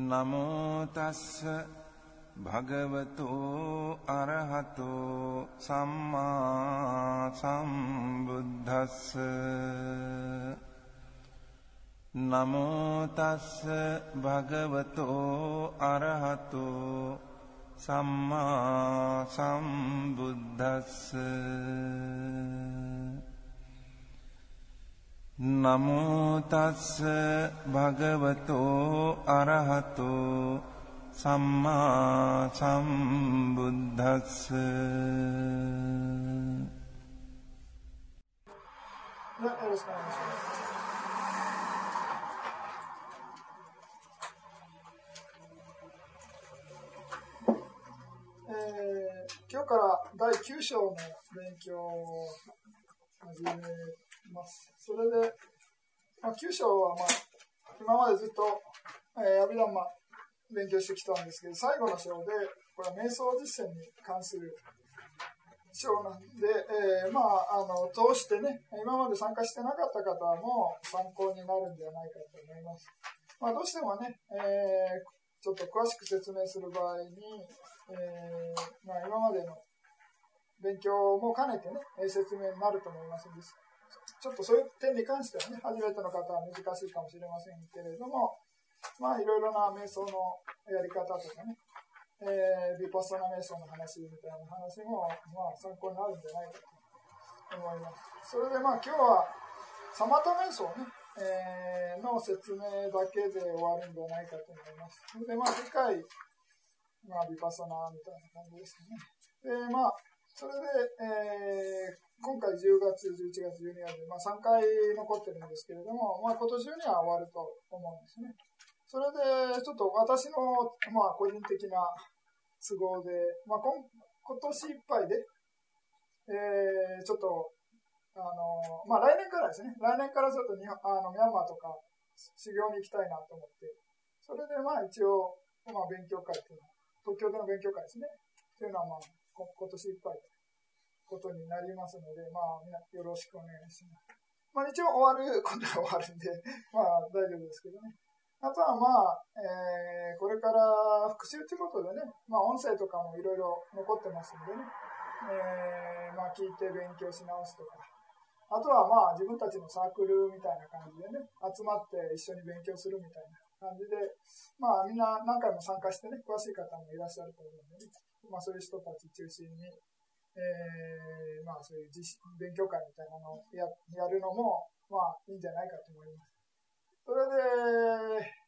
නමෝතස්ස භගවතෝ අරහතෝ සම්මා සම්බුද්ධස්ස නමෝතස්ස භගවතෝ අරහතෝ සම්මා සම්බුද්ධස්ස නමෝ තස්ස භගවතෝ අරහතෝ සම්මා සම්බුද්දස්ස ねよろしくお願いします。えー今日から第9章の勉強を始め ます。それで、まあ、9章は、まあ、今までずっと、えー、アビダンマ勉強してきたんですけど、最後の章で、これは瞑想実践に関する章なんで、えーまあ、あの通してね、今まで参加してなかった方も参考になるんではないかと思います。まあ、どうしてもね、えーちょっと詳しく説明する場合に、えーまあ、今までの勉強も兼ねてね、説明になると思います、ちょっとそういう点に関してはね、初めての方は難しいかもしれませんけれども、まあ、いろいろな瞑想のやり方とかね、えー、ビパッサナ瞑想の話みたいな話も、まあ、参考になるんじゃないかと思います。それでまあ今日はサマタ瞑想ね、えーの説明だけで終わるんじゃないかと思います。それでまあ次回、まあ、ビパッサナみたいな感じですね。で、まあ、それで、えー今回10月、11月、12月で、まあ、3回残ってるんですけれども、まあ、今年中には終わると思うんですね。それで、ちょっと私の、まあ、個人的な都合で、まあ、今今年いっぱいで、えーちょっと、あの、まあ、来年からですね、来年からちょっとにあのミャンマーとか修行に行きたいなと思って、それで、まあ、一応、まあ、勉強会っていうのは、東京での勉強会ですね、っていうのは、まあ、今年いっぱいことになりますので、まあ、よろしくお願いします。まあ、一応終わることは終わるんで、まあ、大丈夫ですけどね。あとはまあ、えーこれから復習ということでね、まあ音声とかもいろいろ残ってますんでね、えーまあ聞いて勉強し直すとか、あとはまあ自分たちのサークルみたいな感じでね、集まって一緒に勉強するみたいな感じで、まあみんな何回も参加してね、詳しい方もいらっしゃると思うんでね、まあそういう人たち中心に、えーまあそういう実勉強会みたいなのをややるのも、まあいいんじゃないかと思います。それで、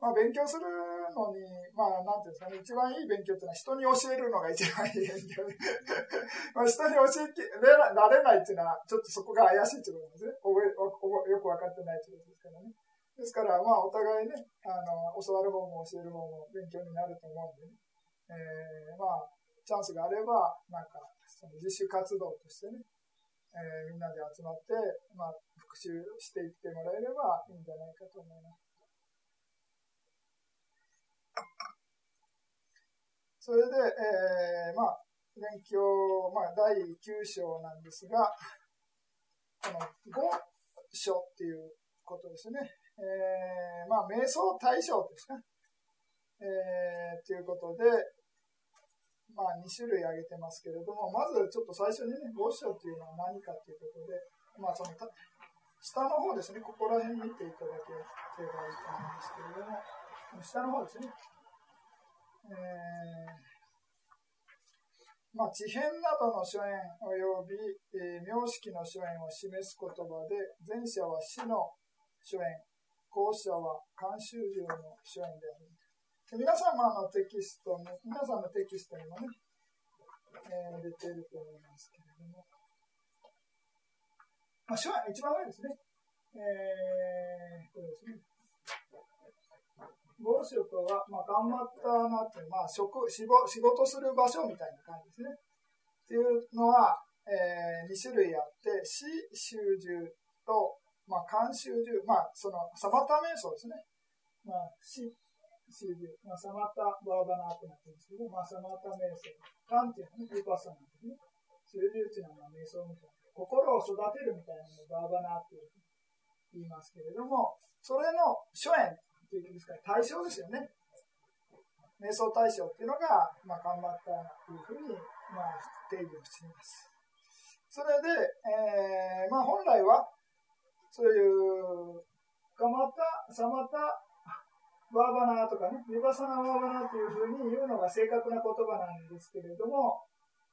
まあ、勉強するのに、まあ、なんていうんですかね、一番いい勉強っていうのは人に教えるのが一番いい勉強で。まあ、人に教えてられないっていうのは、ちょっとそこが怪しいってことなんですね。覚え覚えよく分かってないってことですからね。ですから、まあ、お互いね、あの、教わる方も教える方も勉強になると思うんでね。えーまあ、チャンスがあれば、なんか、その自主活動としてね、えーみんなで集まって、まあ、復習していってもらえればいいんじゃないかと思います。それで、えーまあ、勉強、まあ、第9章なんですが、この5章っていうことですね。えーまあ、瞑想対象ですね。えー、ということで、まあ、2種類挙げてますけれども、まずちょっと最初にね、5章っていうのは何かということで、まあ、そのた下の方ですね、ここら辺見ていただければいいと思うんですけれども、下の方ですね。えーまあ、地変などの諸縁および、えー名式の諸縁を示す言葉で、前者は死の諸縁、後者は慣習流の諸縁である。で皆様のテキストも、皆さんのテキストにもね、えー出てると思いますけれども、まあ、諸縁、一番上ですね。えー、これですね。某所とは、まあ、頑張ったなって、まあ、職仕事仕事する場所みたいな感じですね。っていうのは、え2種類あって、死習住と、まあ、慣習住、まあ、その、サマタ瞑想ですね。まあ、死、まあ、サマタバーバナーってなってるんですけど、まあ、サマタ瞑想。慣っていうのはね、ビパサナなんですね。習住っていうの瞑想みたいな。心を育てるみたいなのをバーバナーっていう言いますけれども、それの諸縁っていうんですか、対象ですよね。瞑想対象っていうのが、まあ、頑張ったというふうに、まあ、定義をしています。それで、えー、まあ、本来は、そういう、ガマタ、サマタ、バーバナーとかね、リバサナバーバナーというふうに言うのが正確な言葉なんですけれども、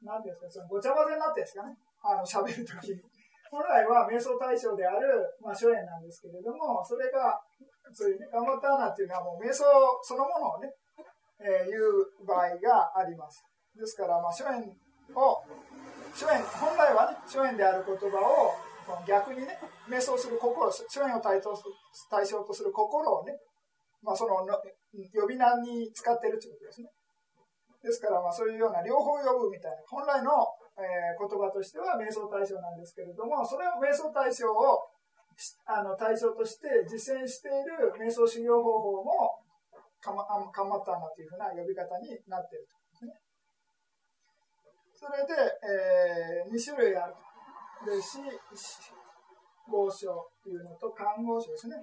なんですか、そのごちゃ混ぜになってんですかね、あの、喋るときに。本来は瞑想対象である、まあ、諸縁なんですけれども、それが、そういうね、ガマターナっていうのはもう瞑想そのものをね、えー、言う場合があります。ですから、まあ、諸縁を、諸縁、本来はね、諸縁である言葉を、逆にね、瞑想する心、諸縁を対象とする心をね、まあ、その呼び名に使ってるということですね。ですから、まあ、そういうような両方呼ぶみたいな、本来の、えー、言葉としては瞑想対象なんですけれども、それを瞑想対象をあの対象として実践している瞑想修行方法もカマカマターナというふうな呼び方になっているとですね。それで、えー、2種類あるで、死、合唱というのと看護師ですね。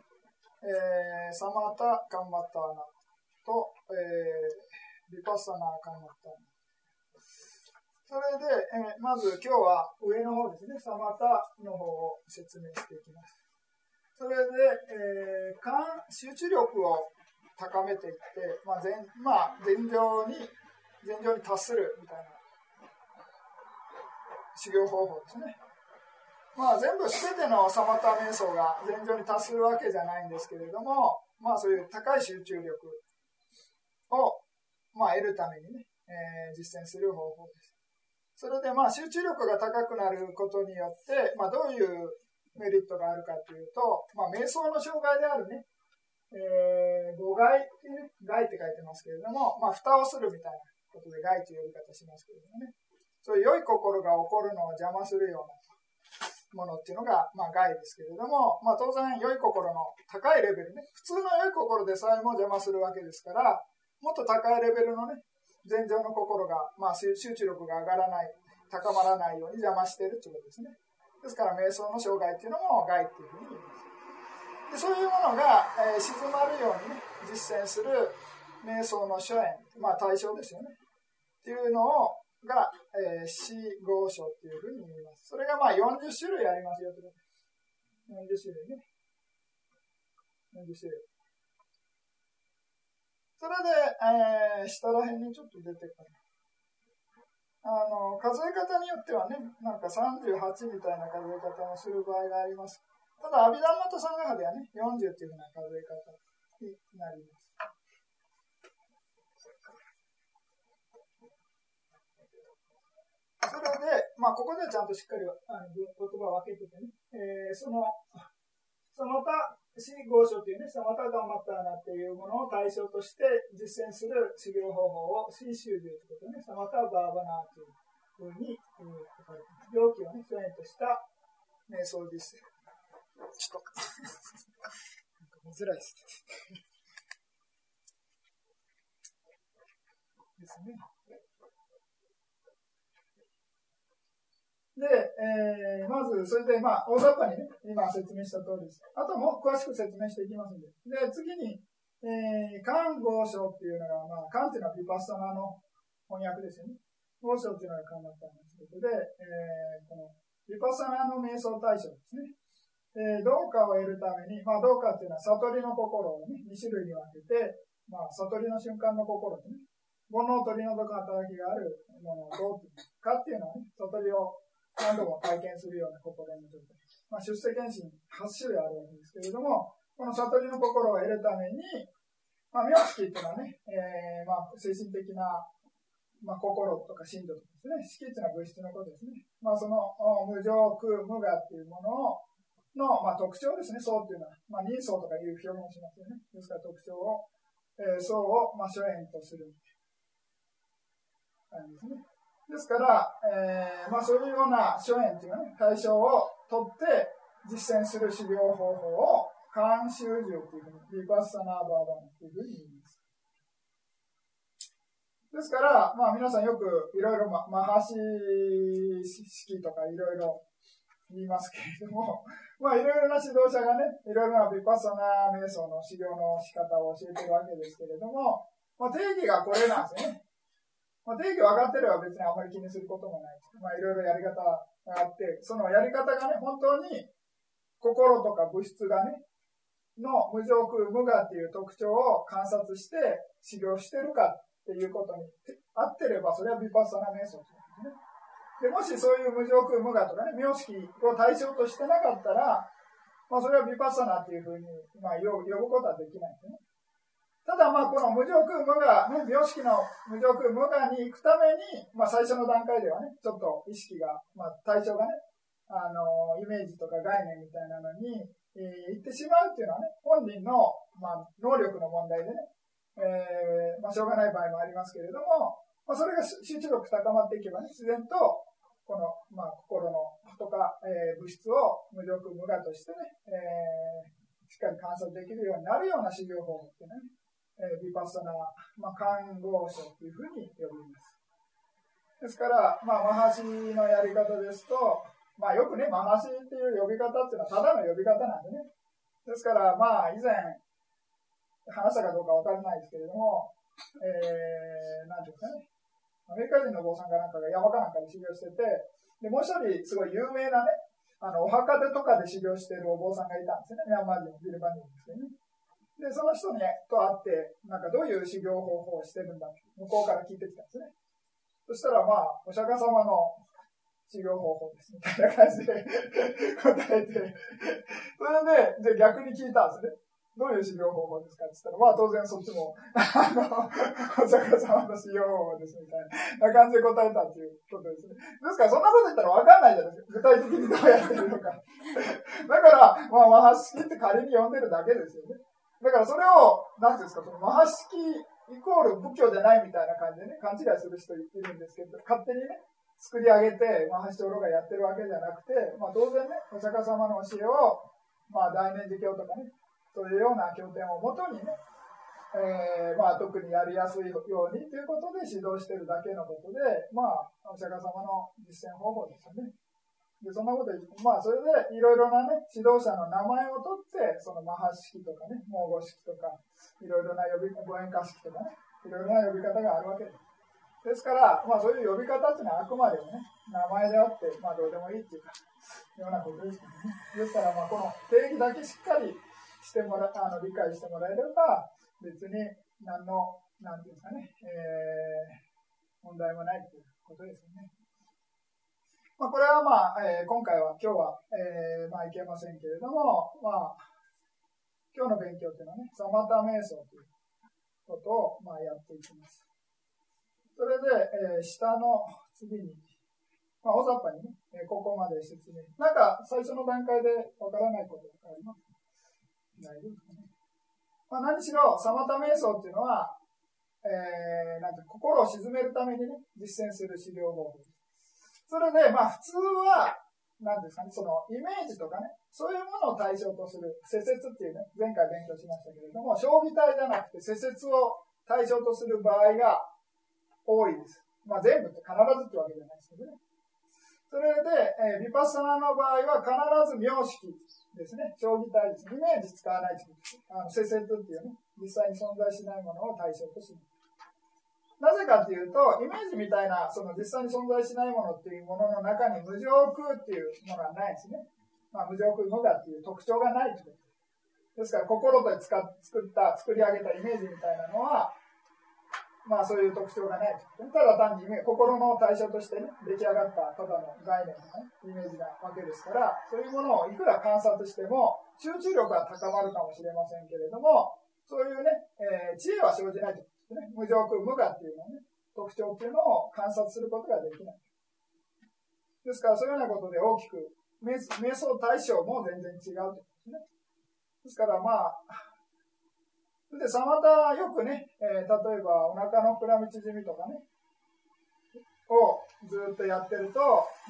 えー、サマタ・カンマターナと、えー、リパッサナ・カンマターナ。それで、えー、まず今日は上の方ですね、サマタの方を説明していきます。それで、えー、集中力を高めていって、まあ前まあ、前上に前上に達するみたいな修行方法ですね。まあ、全部全てのサマタ瞑想が前上に達するわけじゃないんですけれども、まあ、そういう高い集中力を、まあ、得るためにね、えー、実践する方法です。それで、まあ、集中力が高くなることによって、まあ、どういうメリットがあるかというと、まあ、瞑想の障害であるね、えー、誤解っていう、害って書いてますけれども、まあ、蓋をするみたいなことで害という呼び方しますけれどもね。そういう良い心が起こるのを邪魔するようなものっていうのが、まあ、害ですけれども、まあ、当然良い心の高いレベルね、普通の良い心でさえも邪魔するわけですから、もっと高いレベルのね、前上の心が、まあ、集中力が上がらない、高まらないように邪魔しているということですね。ですから、瞑想の障害っていうのも害っていうふうに言います。でそういうものが、えー、静まるように、ね、実践する瞑想の諸縁、まあ対象ですよね。っていうのを、が、えー、四合書っていうふうに言います。それがまあ40種類ありますよと。40種類ね。40種類。それで、えー、下ら辺にちょっと出てくる。あの、数え方によってはね、なんか38みたいな数え方をする場合がありますただ、アビダンマトサンガハではね、40っていうふうな数え方になります。それで、まあ、ここではちゃんとしっかりあの言葉を分けててね、えー、その、その他、死合唱というね、その他頑張ったなっていうものを対象として実践する修行方法を死修習ということでね、その他バーバナーというふうに、えー、書かれています。病気をね、基礎とした瞑想実践。ちょっと、なんか見づらいです。ですね。で、えー、まず、それで、まあ、大雑把にね、今説明した通りです。あとも詳しく説明していきますので。で、次に、えー、漢合章っていうのが、まあ、漢っていうのはビパッサナの翻訳ですよね。合章っていうのが漢だったんですけど、で、えー、この、ビパッサナの瞑想対象ですね。えー、どうかを得るために、まあ、どうかっていうのは悟りの心をね、2種類に分けて、まあ、悟りの瞬間の心でね。煩悩を取り除く働きがあるものをどうっていうかっていうのはね、悟りを何度も体験するような心の状態。まあ、出世検診8種類あるわけですけれども、この悟りの心を得るために、まあ、妙識っていうのはね、えー、まあ、精神的な、まあ、心とか心度とかですね、色っていうのは物質のことですね。まあ、その無常、空、無我っていうものをの、まあ、特徴ですね、層っていうのは。まあ、人相とかいう表現をしますよね。ですから特徴を、えー、層を、まあ、諸縁とする感じですね。ですから、えー、まあ、そういうような諸縁っていうね、対象を取って実践する修行方法を、監修流っていうふうに、リバッサナーバーバンっていうふうに言います。ですから、まあ皆さんよくいろいろマハシ式とかいろいろ言いますけれども、まあ、いろいろな指導者がね、いろいろなビパッサナー瞑想の修行の仕方を教えてるわけですけれども、まあ、定義がこれなんですよね。まあ、定義分かってれば別にあまり気にすることもない。まあ、いろいろやり方があって、そのやり方がね、本当に心とか物質がね、の無常空無我っていう特徴を観察して修行してるかっていうことに合ってれば、それはビパッサナ瞑想ですね。で、もしそういう無常空無我とかね、名式を対象としてなかったら、まあそれはビパッサナっていうふうに、まあ、呼ぶことはできないんですね。ただまあこの無常空無我、ね、病識の無常空無我に行くために、まあ最初の段階ではね、ちょっと意識が、まあ対象がね、あの、イメージとか概念みたいなのに、えー、行ってしまうっていうのはね、本人の、まあ、能力の問題でね、えー、まあしょうがない場合もありますけれども、まあそれが集中力高まっていけばね、自然と、この、まあ心のとか、えー、物質を無常空無我としてね、えー、しっかり観察できるようになるような修行法ってね、えー、ビパッサナ、まあ、看護書というふうに呼びます。ですから、まあ、マハシのやり方ですと、まあ、よくね、マハシっていう呼び方っていうのはただの呼び方なんでね。ですから、まあ、以前、話したかどうかわからないですけれども、えー、なんていうかね、アメリカ人の坊さんかなんかが山かなんかで修行してて、で、もう一人、すごい有名なね、あの、お墓でとかで修行してるお坊さんがいたんですね。ミャンマー人、ビルバニーですけどね。で、その人にと会って、なんかどういう修行方法をしてるんだって、向こうから聞いてきたんですね。そしたらまあ、お釈迦様の修行方法です、みたいな感じで 答えて、それで、じゃ逆に聞いたんですね。どういう修行方法ですかって言ったら、まあ当然そっちも、あの、お釈迦様の修行方法ですみたいな感じで答えたっていうことですね。ですか？らそんなこと言ったらわかんないじゃないですか。具体的にどうやってるのか。だから、まあ、マハ式って仮に呼んでるだけですよね。だからそれを、なんていうんですか、そのマハ式イコール仏教じゃないみたいな感じでね、勘違いする人いるんですけど、勝手にね、作り上げて、マハシ長老がやってるわけじゃなくて、まあ当然ね、お釈迦様の教えを、まあ大念寺教とかね、そういうような経典をもとにね、えー、まあ特にやりやすいようにということで指導してるだけのことで、まあ、お釈迦様の実践方法ですよね。で、そんなこと言って、まあ、それでいろいろなね、指導者の名前を取って、そのマハ式とかね、蒙語式とか、いろいろな呼び、ご縁歌式とかね、いろいろな呼び方があるわけです。ですから、まあ、そういう呼び方っていうのはあくまでもね、名前であって、まあ、どうでもいいっていうか、ようなことですけどね。ですから、まあ、この定義だけしっかりしてもら、あの、理解してもらえれば、別に何の、なんていうんですかね、えー、問題もないということですよね。まあ、これはまあ、えー、今回は、今日は、えー、まあ、いけませんけれども、まあ、今日の勉強っていうのはね、サマタ瞑想ということを、まあ、やっていきます。それで、えー、下の次に、まあ、大雑把にね、え、ここまで説明。なんか、最初の段階でわからないことがあります？大丈夫ですかね？まあ、何しろ、サマタ瞑想っていうのは、えー、なんて心を鎮めるためにね、実践する治療方法です。それで、まあ普通は、なんですかね、そのイメージとかね、そういうものを対象とする、施設っていうね、前回勉強しましたけれども、将棋体じゃなくて施設を対象とする場合が多いです。まあ全部って必ずってわけじゃないですけどね。それで、えー、ビパッサナの場合は必ず名式ですね。将棋体です。イメージ使わないです。あの、施設っていうね、実際に存在しないものを対象とする。なぜかっていうと、イメージみたいな、その実際に存在しないものっていうものの中に無常空っていうものはないですね。まあ、無常空無我っていう特徴がないってこと。ですから、心で使っ作った、作り上げたイメージみたいなのは、まあそういう特徴がない。ただ単に心の対象としてね、出来上がったただの概念のね、イメージなわけですから、そういうものをいくら観察しても、集中力は高まるかもしれませんけれども、そういうね、えー、知恵は生じないと無常空無我っていうのね、特徴っていうのを観察することができない。ですから、そういうようなことで大きく、瞑想対象も全然違うとですね。ですから、まあ、で、さまたよくね、えー、例えばお腹の膨らみ縮みとかね、をずっとやってると、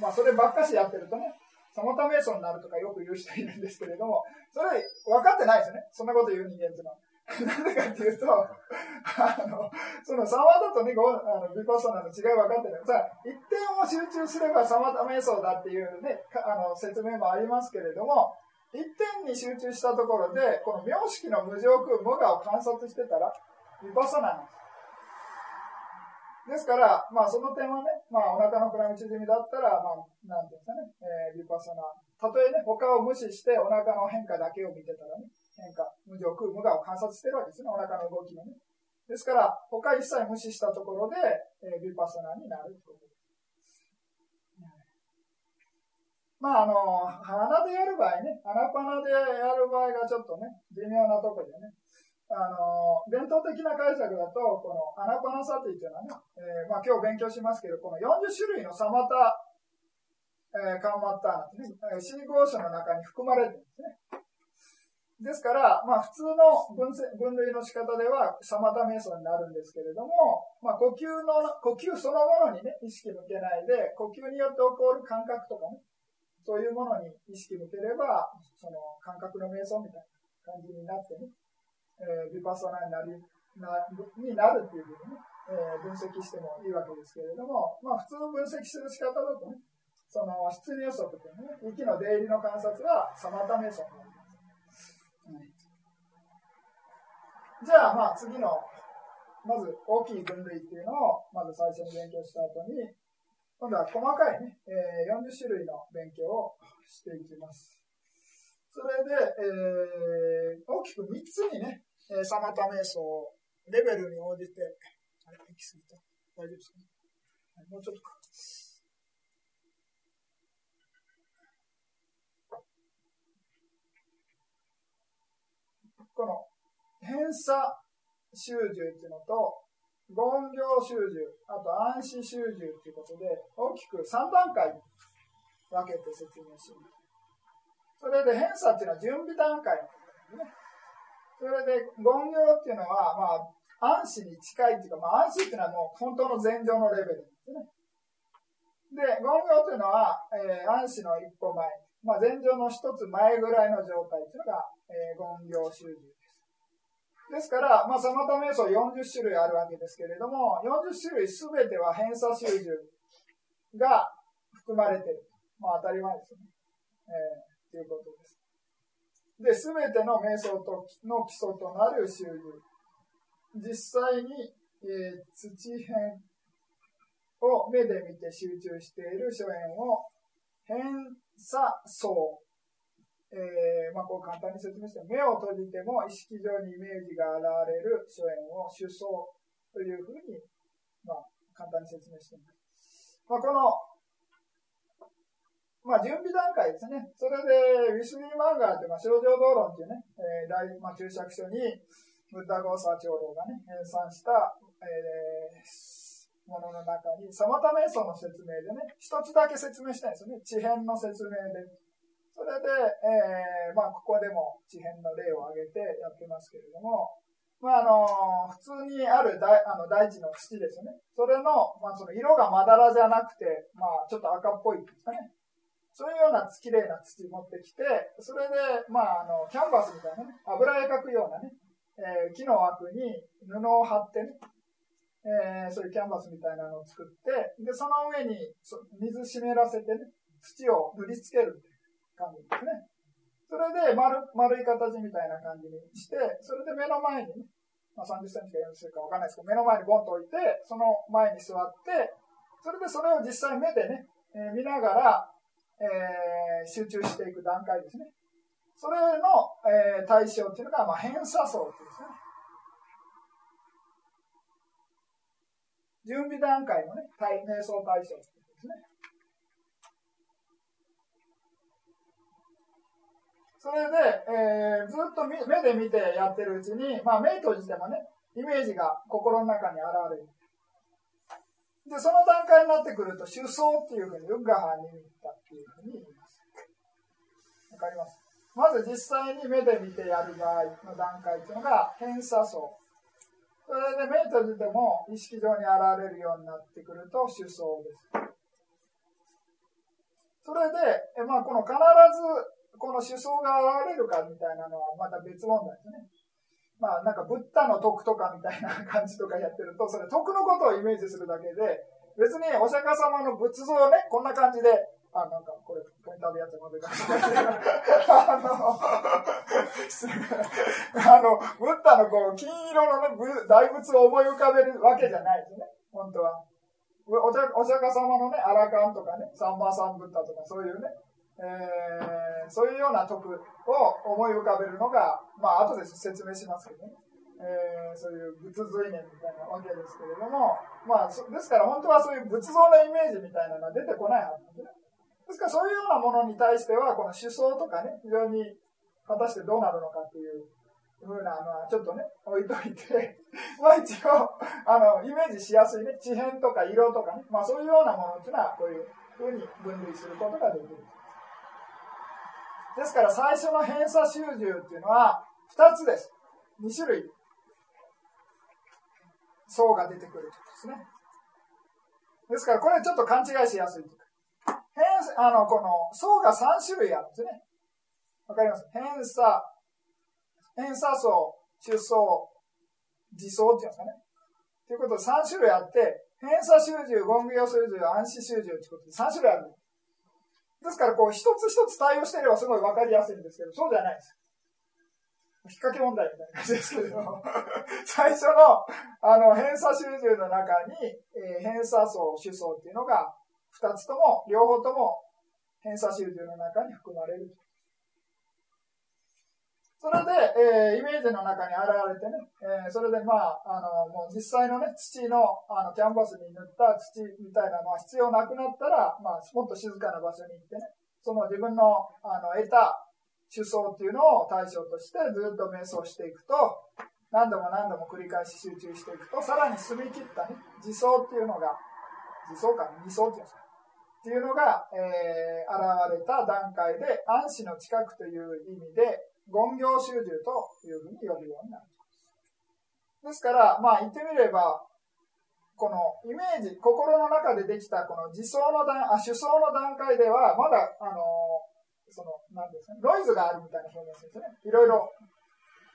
まあそればっかしやってるとね、サマタ瞑想になるとかよく言う人いるんですけれども、それ分かってないですよね。そんなこと言う人間っていうのは。なぜかっていうと、あの、そのサマだとね、ごあのビパッサナの違い分かってない。さ一点を集中すればサマタ瞑想だっていうね、あの説明もありますけれども、一点に集中したところで、この名式の無常空無我を観察してたら、ビパッサナなんです。ですから、まあその点はね、まあお腹の膨らみ縮みだったら、まあ、なんていうんですかね、えー、ビパソナ。たとえね、他を無視してお腹の変化だけを見てたらね、変化、無常空無我を観察してるわけですね、お腹の動きのね。ですから、他一切無視したところで、えー、ビパソナになるとい。まあ、あの、鼻でやる場合ね、鼻パナでやる場合がちょっとね、微妙なところでね、あの、伝統的な解釈だと、このアナパナサティっていうのはね、えー、まあ今日勉強しますけど、この40種類のサマタ、えー、カンマッターナってね、C 号書の中に含まれてるんですね。ですから、まあ普通の分分類の仕方ではサマタ瞑想になるんですけれども、まあ呼吸の、呼吸そのものにね、意識向けないで、呼吸によって起こる感覚とかね、そういうものに意識向ければ、その感覚の瞑想みたいな感じになってね、えー、ビパソナになりなになるっていうふうにね、えー、分析してもいいわけですけれども、まあ、普通の分析する仕方だとね、その出入則というね、息の出入りの観察はサマタメソにじゃあ、まあ、次の、まず大きい分類っていうのを、まず最初に勉強した後に、今度は細かいね、えー、40種類の勉強をしていきます。それで、えー、大きく3つにね、えー、サマタ瞑想、レベルに応じて、あれ、行き過ぎた大丈夫ですかね、はい、もうちょっとか。この、偏差集中っていうのと、言行集中、あと暗視集中っていうことで、大きく3段階に分けて説明します。それで偏差っていうのは準備段階のことですね。それで、言行っていうのは、まあ、暗視に近いっていうか、まあ、暗視っていうのはもう本当の前情のレベルですね。で、言行っていうのは、えー、暗視の一歩前、まあ、前情の一つ前ぐらいの状態っていうのが、えー、言行集中です。から、まあ、サマタ瞑想40種類あるわけですけれども、40種類すべては偏差集中が含まれている。まあ、当たり前ですよね。えー、ということです。で、すべての瞑想との基礎となる修理。実際に、えー、土辺を目で見て集中している諸縁を偏差層。えー、まあ、こう簡単に説明して、目を閉じても意識上にイメージが現れる諸縁を主相というふうに、まあ、簡単に説明しています。まあ、このまあ、準備段階ですね。それで、ウィスリーマンガーって、まあ、症状道論っていうね、えー、大、まあ、注釈書に、ブッダゴーサー長老がね、編纂した、えー、ものの中に、サマタ瞑想の説明でね、一つだけ説明したいんですよね。地辺の説明で。それで、えー、まあ、ここでも地辺の例を挙げてやってますけれども、まあ、あの普通にある大あの大地の土ですね。それの、まあ、その色がまだらじゃなくて、まあ、ちょっと赤っぽいですかね。そういうような綺麗な土持ってきて、それで、まあ、あの、キャンバスみたいなね、油絵描くようなね、えー、木の枠に布を貼ってね、えー、そういうキャンバスみたいなのを作って、で、その上に水湿らせてね、土を塗りつけるって感じですね。それで丸、丸い形みたいな感じにして、それで目の前にね、まあ、30センチか40センチかわかんないですけど、目の前にボンと置いて、その前に座って、それでそれを実際目でね、えー、見ながら、えー、集中していく段階ですね。それの、えー、対象っていうのが、まあ、偏差層っていうですね。準備段階のね、対瞑想対象ってことですね。それで、えー、ずっと目で見てやってるうちに、まあ、目閉じてもね、イメージが心の中に現れる。で、その段階になってくると、主相っていうふうに、ウッガハニミッタっていうふうに言います。わかります？まず実際に目で見てやる場合の段階っていうのが、偏差相。それで目閉じても意識上に現れるようになってくると主相です。それで、えまあ、この必ずこの主相が現れるかみたいなのはまた別問題ですね。まあなんかブッダの徳とかみたいな感じとかやってると、それ徳のことをイメージするだけで、別にお釈迦様の仏像をね、こんな感じで、あ、なんかこれ、ポインターでやっちゃまずいかあの、あの、ブッダのこう、金色のね、大仏を思い浮かべるわけじゃないですね。本当は。お釈お釈迦様のね、アラカンとかね、サンマサンブッダとかそういうね、えー、そういうような徳を思い浮かべるのが、まあ後で説明しますけどね、えー、そういう仏随念みたいなわけですけれども、まあ、ですから本当はそういう仏像のイメージみたいなのが出てこないはずなんでね。ですからそういうようなものに対しては、この思想とかね、非常に果たしてどうなるのかっていうふうなのはちょっとね、置いといて、まあ一応、あの、イメージしやすいね、地変とか色とかね、まあそういうようなものっていうのは、こういうふうに分類することができる。ですから最初の偏差集中っていうのは2つです。2種類層が出てくるとですね。ですからこれちょっと勘違いしやすい変あの、この層が3種類あるんですね。わかります？偏差、偏差層、出層、自層っていうんですかね。ということで3種類あって、偏差集中、ゴングヨ集中、暗視集中ということで3種類ある。ですから、こう、一つ一つ対応していればすごいわかりやすいんですけど、そうじゃないです。引っ掛け問題みたいな感じですけれども、最初の、あの、偏差集中の中に、えー、偏差層、主層っていうのが、二つとも、両方とも、偏差集中の中に含まれる。それで、えー、イメージの中に現れてね、えー、それでまあ、あの、もう実際のね、土の、あの、キャンバスに塗った土みたいなのは必要なくなったら、まあ、もっと静かな場所に行ってね、その自分の、あの、得た主相っていうのを対象としてずっと瞑想していくと、何度も何度も繰り返し集中していくと、さらに澄み切ったね、自相っていうのが、自相か、二相っていうんですか。っていうのが、えー、現れた段階で、暗視の近くという意味で、言行集中というふうに呼ぶようになる。ですから、まあ言ってみれば、このイメージ、心の中でできたこの自相の段、あ、主相の段階では、まだ、あのその、なんですかね、ノイズがあるみたいな表現ですね。いろいろ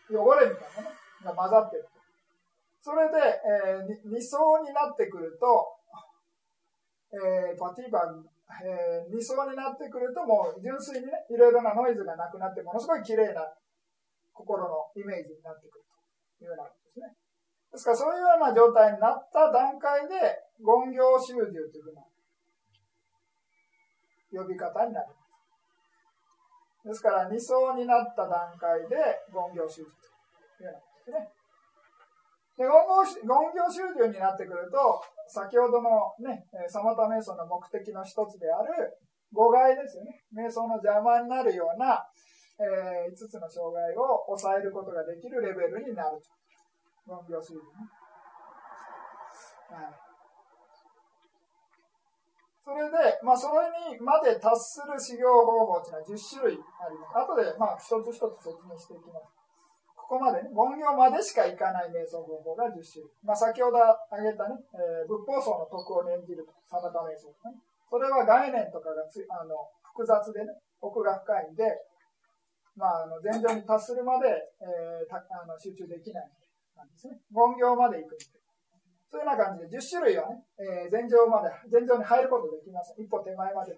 汚れみたいなね、が混ざってる。それで、えー、二層になってくると、えー、パティバンえー、理想になってくるともう純粋にね、いろいろなノイズがなくなって、ものすごい綺麗な心のイメージになってくるというようなことですね。ですからそういうような状態になった段階で、言行集中というふうな呼び方になります。ですから、二層になった段階で言行集中というようなことですね。で、言行集中になってくると、先ほどのね、サマタ瞑想の目的の一つである、誤解ですよね。瞑想の邪魔になるような、えー、5つの障害を抑えることができるレベルになると。言行集中ね。はい。それで、まあ、それにまで達する修行方法というのは10種類あります。後で、まあ、一つ一つ説明していきます。ここまでね、凡行までしかいかない瞑想方法が10種類。まあ、先ほど挙げたね、えー、仏法僧の徳を念じると、サバタ瞑想ね。それは概念とかがつあの複雑でね、奥が深いんで、まあ、あの前場に達するまで、えー、たあの集中できないなんですね。凡行まで行くそういうような感じで、10種類はね、えー、前場まで、前場に入ることできます。一歩手前まで。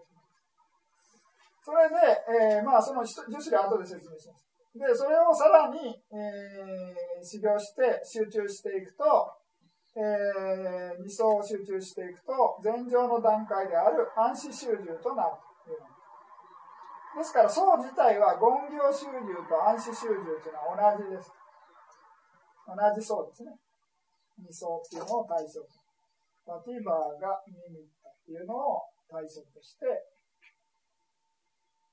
それで、えー、まあ、その10種類後で説明します。で、それをさらに、えー、修行して集中していくと、えー、理想を集中していくと、前上の段階である暗視集中となるというですから、層自体は言行集中と暗視集中というのは同じです。同じ層ですね。二層っていうのを対象と。バティバーがミミッタっていうのを対象として、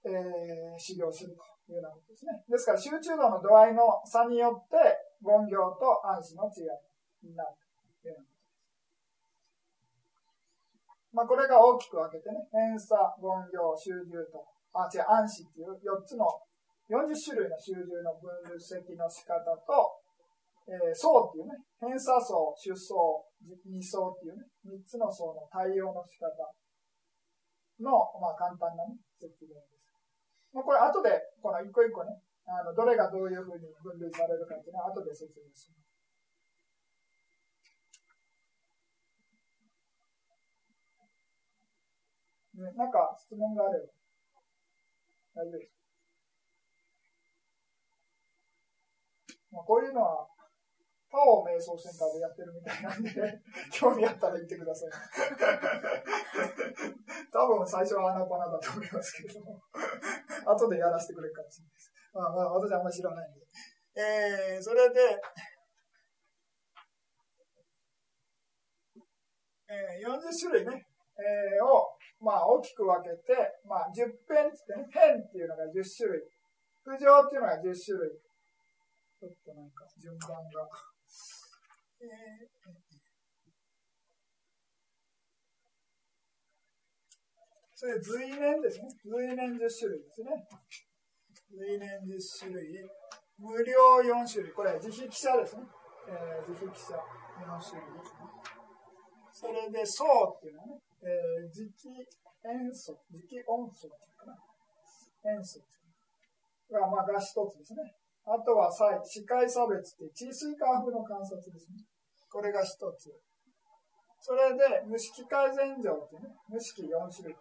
えー、修行すると。いうようなことですね。ですから、集中度の度合いの差によって、言行と暗視の違いになるというようなことです。まあ、これが大きく分けてね、偏差、言行、集中と、あ、違う、暗視っていう4つの、40種類の集中の分析の仕方と、えー、層っていうね、偏差層、出層、二層っていうね、3つの層の対応の仕方の、まあ、簡単なね、説明です。まあ、これ後で、この一個一個ね、あの、どれがどういうふうに分類されるかっていうのは後で説明します。ね、なんか質問があれば大丈夫ですまあ、こういうのはパオ瞑想センターでやってるみたいなんで、興味あったら行ってください。多分最初はアナパナだと思いますけれども、後でやらせてくれるかもしれないです。まあ、まあ、私はあんまり知らないんで。えー、それで、えー、40種類ね、えー、を、まあ、大きく分けて、まあ、10編ってね、編っていうのが10種類、浮上っていうのが10種類。ちょっとなんか順番が。それ随年ですね。随年10種類ですね。随年10種類。無料4種類。これ自費記者ですね。えー、自費記者4種類。それで、層っていうのはね、えー、磁気塩素、磁気温素っていうかな。塩素が、まあ、が一つですね。あとは、視界差別って、地水化風の観察ですね。これが一つ。それで、無色改善状ってね、無色4種類。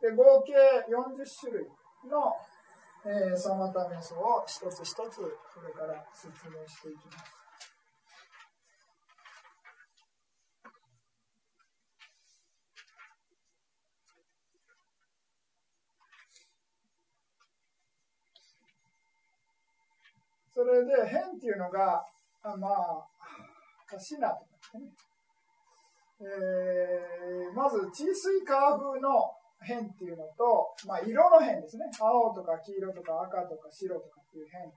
で、合計40種類の、えー、サマタメソを一つ一つ、これから説明していきます。それで、変っていうのが、あまあ、かしなとかね。えー、まず、地水化風の変っていうのと、まあ、色の変ですね。青とか黄色とか赤とか白とかっていう変。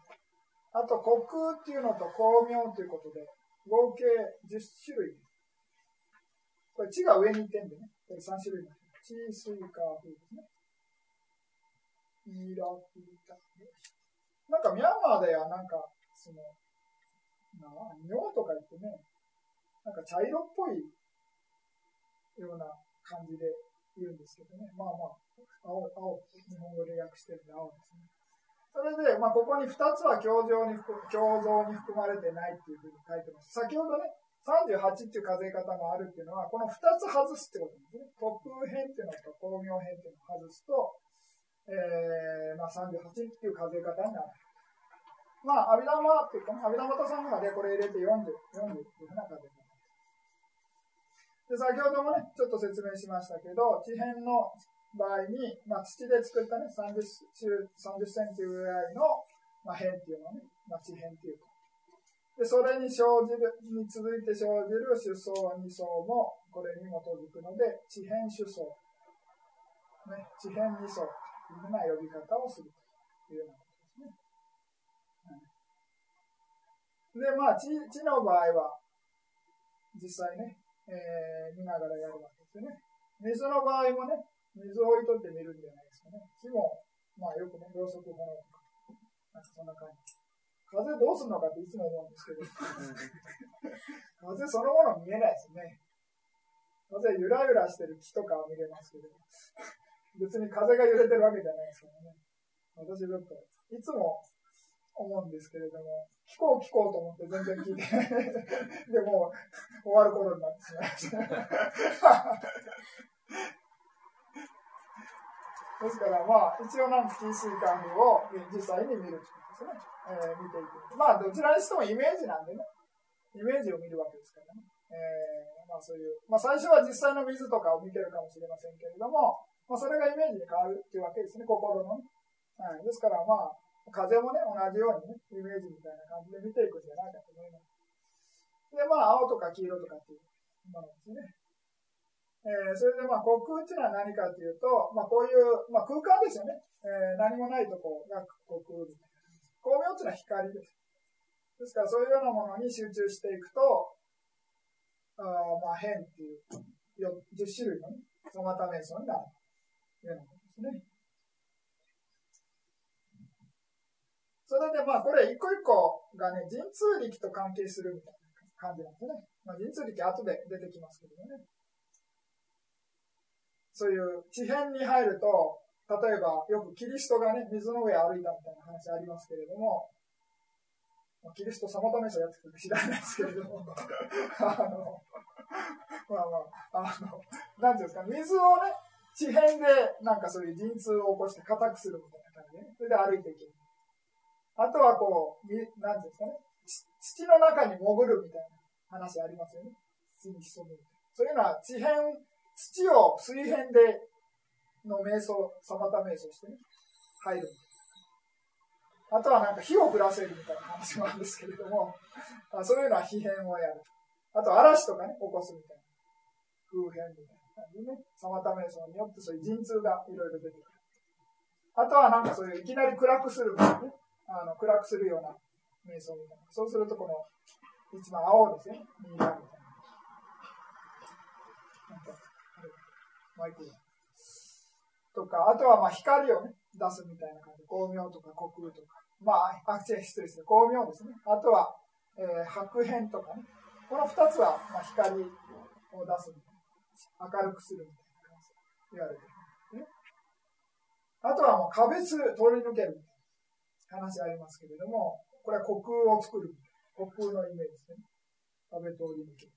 あと、虚空っていうのと光明ということで、合計10種類。これ、地が上に行ってんでね。これ3種類地水化風ですね。イラフリタ。なんかミャンマーではなんか、その、尿とか言ってね、なんか茶色っぽいような感じで言うんですけどね。まあまあ、青、青、日本語で訳してるんで青ですね。それで、まあ、ここに2つは共造に共造に含まれてないっていうふうに書いてます。先ほどね、38っていう数え方があるっていうのは、この2つ外すってことですね。突風編っていうのと光明編っていうのを外すと、えー、まあ、38っていう数え方になる。まあ、阿弥陀マっていうか、阿弥陀マさんがでこれ入れて40、40っていうふうな数え方で。先ほどもね、ちょっと説明しましたけど、地辺の場合に、まあ、土で作ったね、30, 30センチぐらいの、まあ、辺っていうのね、まあ、地辺っていうか。で、それに生じる、に続いて生じる主層、二層も、これに基づくので、地辺主層。ね、地辺二層というふうな呼び方をするというようなで、まあ、地地の場合は、実際ね、えー、見ながらやるわけですよね。水の場合もね、水を置いとってみるんじゃないですかね。火も、まあよくね、ろうそくものとか、なんかそんな感じ。風どうするのかっていつも思うんですけど、風そのもの見えないですね。風ゆらゆらしてる木とかは見れますけど、別に風が揺れてるわけじゃないですからね。私ちょっと、いつも思うんですけれども、聞こう聞こうと思って全然聞いて でも終わる頃になってしまいましたですから、まあ、一応なんか TC カーを実際に見るってことですね。えー、見ていく。まあ、どちらにしてもイメージなんでね。イメージを見るわけですからね。えー、まあそういう、まあ最初は実際の水とかを見てるかもしれませんけれども、まあそれがイメージに変わるっていうわけですね、心のね。はい、ですからまあ、風もね、同じようにね、イメージみたいな感じで見ていくんじゃないかと思います。で、まあ、青とか黄色とかっていうものですね。えー、それでまあ、虚空っていうのは何かというと、まあ、こういう、まあ、空間ですよね。えー、何もないとこが虚空みたいな。光明っていうのは光です。ですから、そういうようなものに集中していくと、あまあ、変っていう10種類のね、そのまた瞑想になるというようなことですね。それでまあこれ一個一個がね、神通力と関係するみたいな感じなんですね。まあ、神通力後で出てきますけどね。そういう地辺に入ると、例えばよくキリストがね、水の上歩いたみたいな話ありますけれども、まあ、キリスト様試しをやってくるか知らないですけれども、あの、まあまあ、あの、なんていうんですか、水をね、地辺でなんかそういう陣痛を起こして硬くするみたいな感じで、ね、それで歩いていける。あとはこう、なんてうんですかね、土の中に潜るみたいな話ありますよね。土に潜む。そういうのは地辺、土を水辺での瞑想、サマタ瞑想してね、入るみたいな。あとはなんか火を降らせるみたいな話もあるんですけれども、あそういうのは火変をやる。あと嵐とかね、起こすみたいな。風変みたいな感じでね、サマタ瞑想によってそういう陣痛がいろいろ出てくる。あとはなんかそういういきなり暗くするみたいなね、あの暗くするような瞑想みたいな。そうするとこの一番青ですね、右側みたいな。なんか、マイクとか、あとはまあ光をね、出すみたいな感じ。光明とか虚空とか。まあ、あ、失礼する。光明ですね。あとは、えー、白変とかね。この二つは、まあ、光を出すみたいな。明るくするみたいな感じ言われてる、ね。あとはもう壁通り抜けるみたいな話ありますけれども、これは虚空を作る。虚空のイメージですね。壁通り抜け。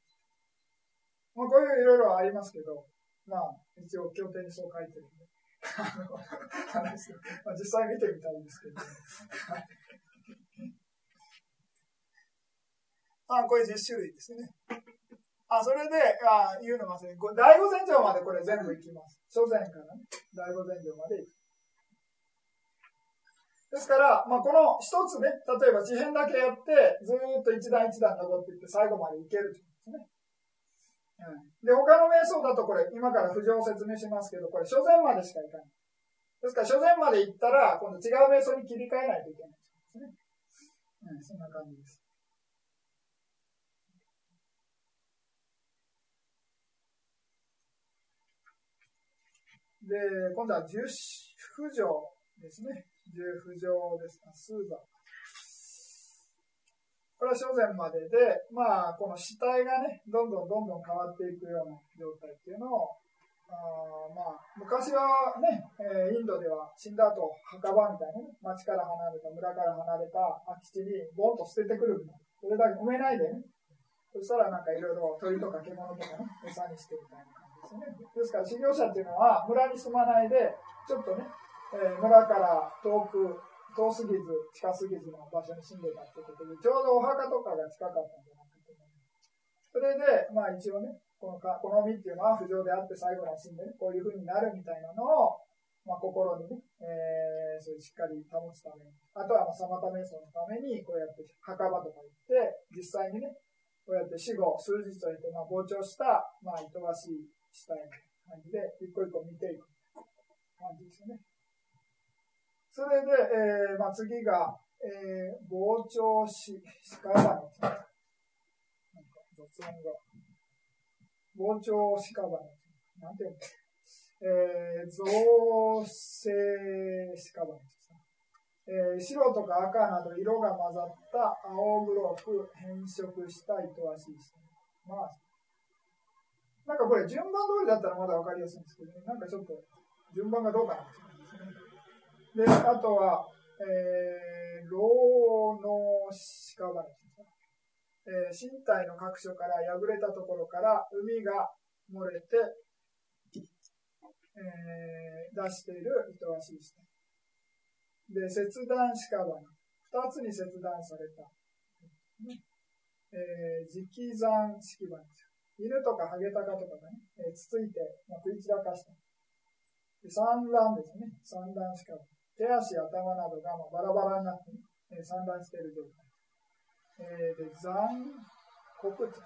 まあ、こういういろいろありますけど、まあ、一応、経典にそう書いてるんで。話まあ、実際見てみたいんですけど、あこれ10種類ですね。あ、それで、あ言うの忘れ、第五禅定までこれ全部いきます。初禅からね、第五禅定までいく。ですから、まあ、この一つね、例えば地辺だけやって、ずっと一段一段登っていって最後までいけるということですね。で、他の瞑想だとこれ、今から浮上を説明しますけど、これ、初前までしかいかない。ですから、初前まで行ったら、今度違う瞑想に切り替えないといけないですね。うん、そんな感じです。で、今度は十浮上ですね。十浮上です。スーバー。これは初前までで、まあ、この死体がね、どんどんどんどん変わっていくような状態っていうのを、あまあ、昔はね、えー、インドでは死んだ後、墓場みたいなね、町から離れた、村から離れた空き地にボンと捨ててくるみたいな。それだけ埋めないでね。そしたらなんかいろいろ鳥とか獣とかね、餌にしてみたいな感じですね。ですから修行者っていうのは村に住まないで、ちょっとね、えー、村から遠く遠すぎず、近すぎずの場所に住んでたってことで、ちょうどお墓とかが近かったんじゃないかと思います。それで、まあ一応ね、このかこの実っていうのは不浄であって最後に死んでね、こういうふうになるみたいなのを、まあ、心にね、えー、そういうしっかり保つために、あとはまあサマタ瞑想のために、こうやって墓場とか行って、実際にね、こうやって死後数日としてまあ膨張した、まあ、いとわしい死体の感じで、一個一個見ていく感じですよね。それで、えーまあ、次が、えー、膨張し、鹿花なんか雑音が。膨張鹿花。なんていうのえー、造成鹿花ですえー、白とか赤など色が混ざった青黒く変色した糸足ですね。まあ、なんかこれ順番通りだったらまだわかりやすいんですけど、ね、なんかちょっと順番がどうかなで、あとは、えー、老の屍ですね。えー、身体の各所から破れたところから海が漏れて、えー、出している糸足ですね。で、切断屍二つに切断された。えー、直山式場犬とかハゲタカとかがね、えー、つついて、まあ、食い散らかした。で産卵ですね。産卵屍手足、頭などがバラバラになって、ね、散乱している状態。えー、で残酷と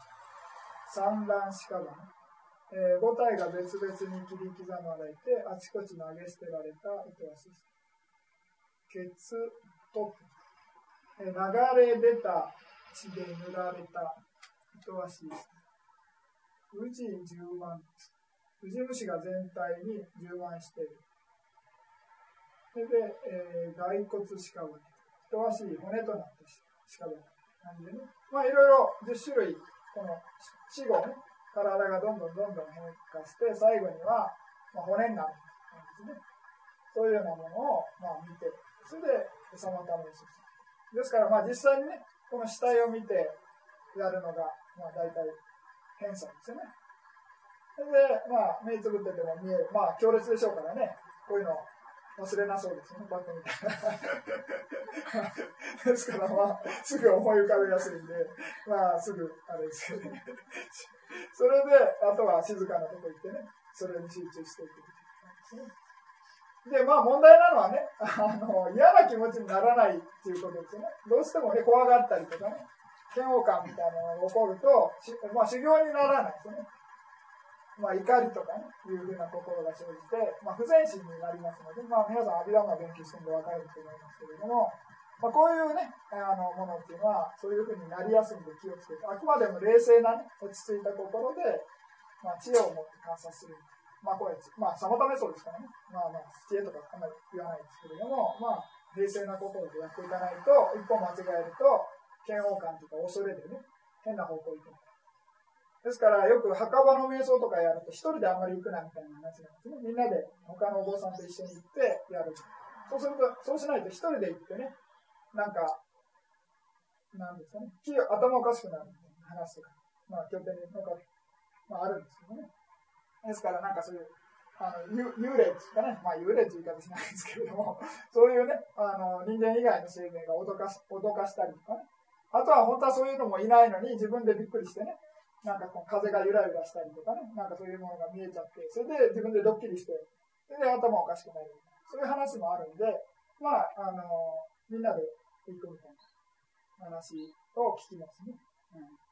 散乱しかが、えー、5体が別々に切り刻まれて、あちこち投げ捨てられた糸足です。ケツと、えー、流れ出た血で塗られた糸足です。宇治十万です。ウジ虫が全体に充満している。それで、えー、骸骨鹿骨。人足骨となって鹿骨。感じでね。まあいろいろ10種類、この死後ね、体がどんどんどんどん変化して、最後には、まあ、骨になるんですね。そういうようなものを、まあ、見て、それで収まったものです。ですから、まあ実際にね、この死体を見てやるのが、まあ大体、検査ですよね。それで、まあ、目つぶってても見える。まあ、強烈でしょうからね。こういうのを忘れなそうですね、バカみたいな。ですから、まあ、すぐ思い浮かべやすいんで、まあ、すぐ、あれですけどね。それで、あとは静かなとこ行ってね、それに集中していくでね。で、まあ問題なのはね、あの、嫌な気持ちにならないっていうことですよね。どうしてもね、怖がったりとかね、嫌悪感みたいなのが起こると、まあ修行にならないですね。まあ、怒りとかね、いうふうな心が生じて、まあ、不全心になりますので、まあ、皆さん、アビダムを勉強してるんで分かると思いますけれども、まあ、こういうね、あの、ものっていうのは、そういうふうになりやすいんで気をつけて、あくまでも冷静なね、落ち着いた心で、まあ、知恵を持って観察する。まあ、これ、まあ、さまためそうですからね。まあまあ、知恵とかあんまり言わないですけれども、まあ、冷静な心でやっていかないと、一歩間違えると、嫌悪感とか恐れでね、変な方向に行く。ですから、よく墓場の瞑想とかやると、一人であんまり行くなみたいな話なんですね。みんなで他のお坊さんと一緒に行ってやる。そうすると、そうしないと一人で行ってね、なんか、なんですかね、頭おかしくなるみたいな話とか、まあ、拠点になんか、まあ、あるんですけどね。ですから、なんかそういう、あの幽霊ですかね、まあ、幽霊という言い方しないんですけれども、そういうね、あの人間以外の生命が脅かし脅かしたりとかね、あとは本当はそういうのもいないのに自分でびっくりしてね、なんかこう風がゆらゆらしたりとかね、なんかそういうものが見えちゃって、それで自分でドッキリして、それで頭おかしくなる。そういう話もあるんで、まあ、あの、みんなで行くみたいな話を聞きますね。うん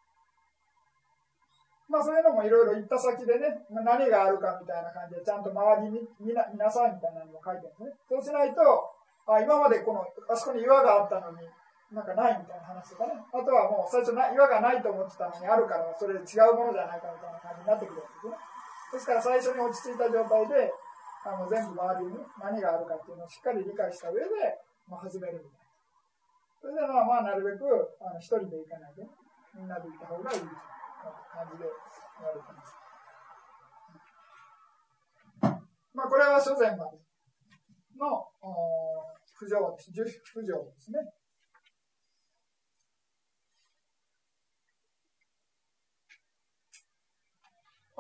まあそういうのもいろいろ行った先でね、何があるかみたいな感じで、ちゃんと周りに見な見なさいみたいなのも書いてるんですね。そうしないと、あ今までこの、あそこに岩があったのに、なんかないみたいな話とかね。あとはもう最初な岩がないと思ってたのにあるからそれ違うものじゃないかみたいな感じになってくるわけですね。ですから最初に落ち着いた状態で、あの全部周りに何があるかっていうのをしっかり理解した上で、まあ、始めるみたいな。それでまあまあなるべくあの一人で行かないで、みんなで行った方がいいみたいな感じで言われてます。まあこれは諸前までの浮上です。浮上ですね。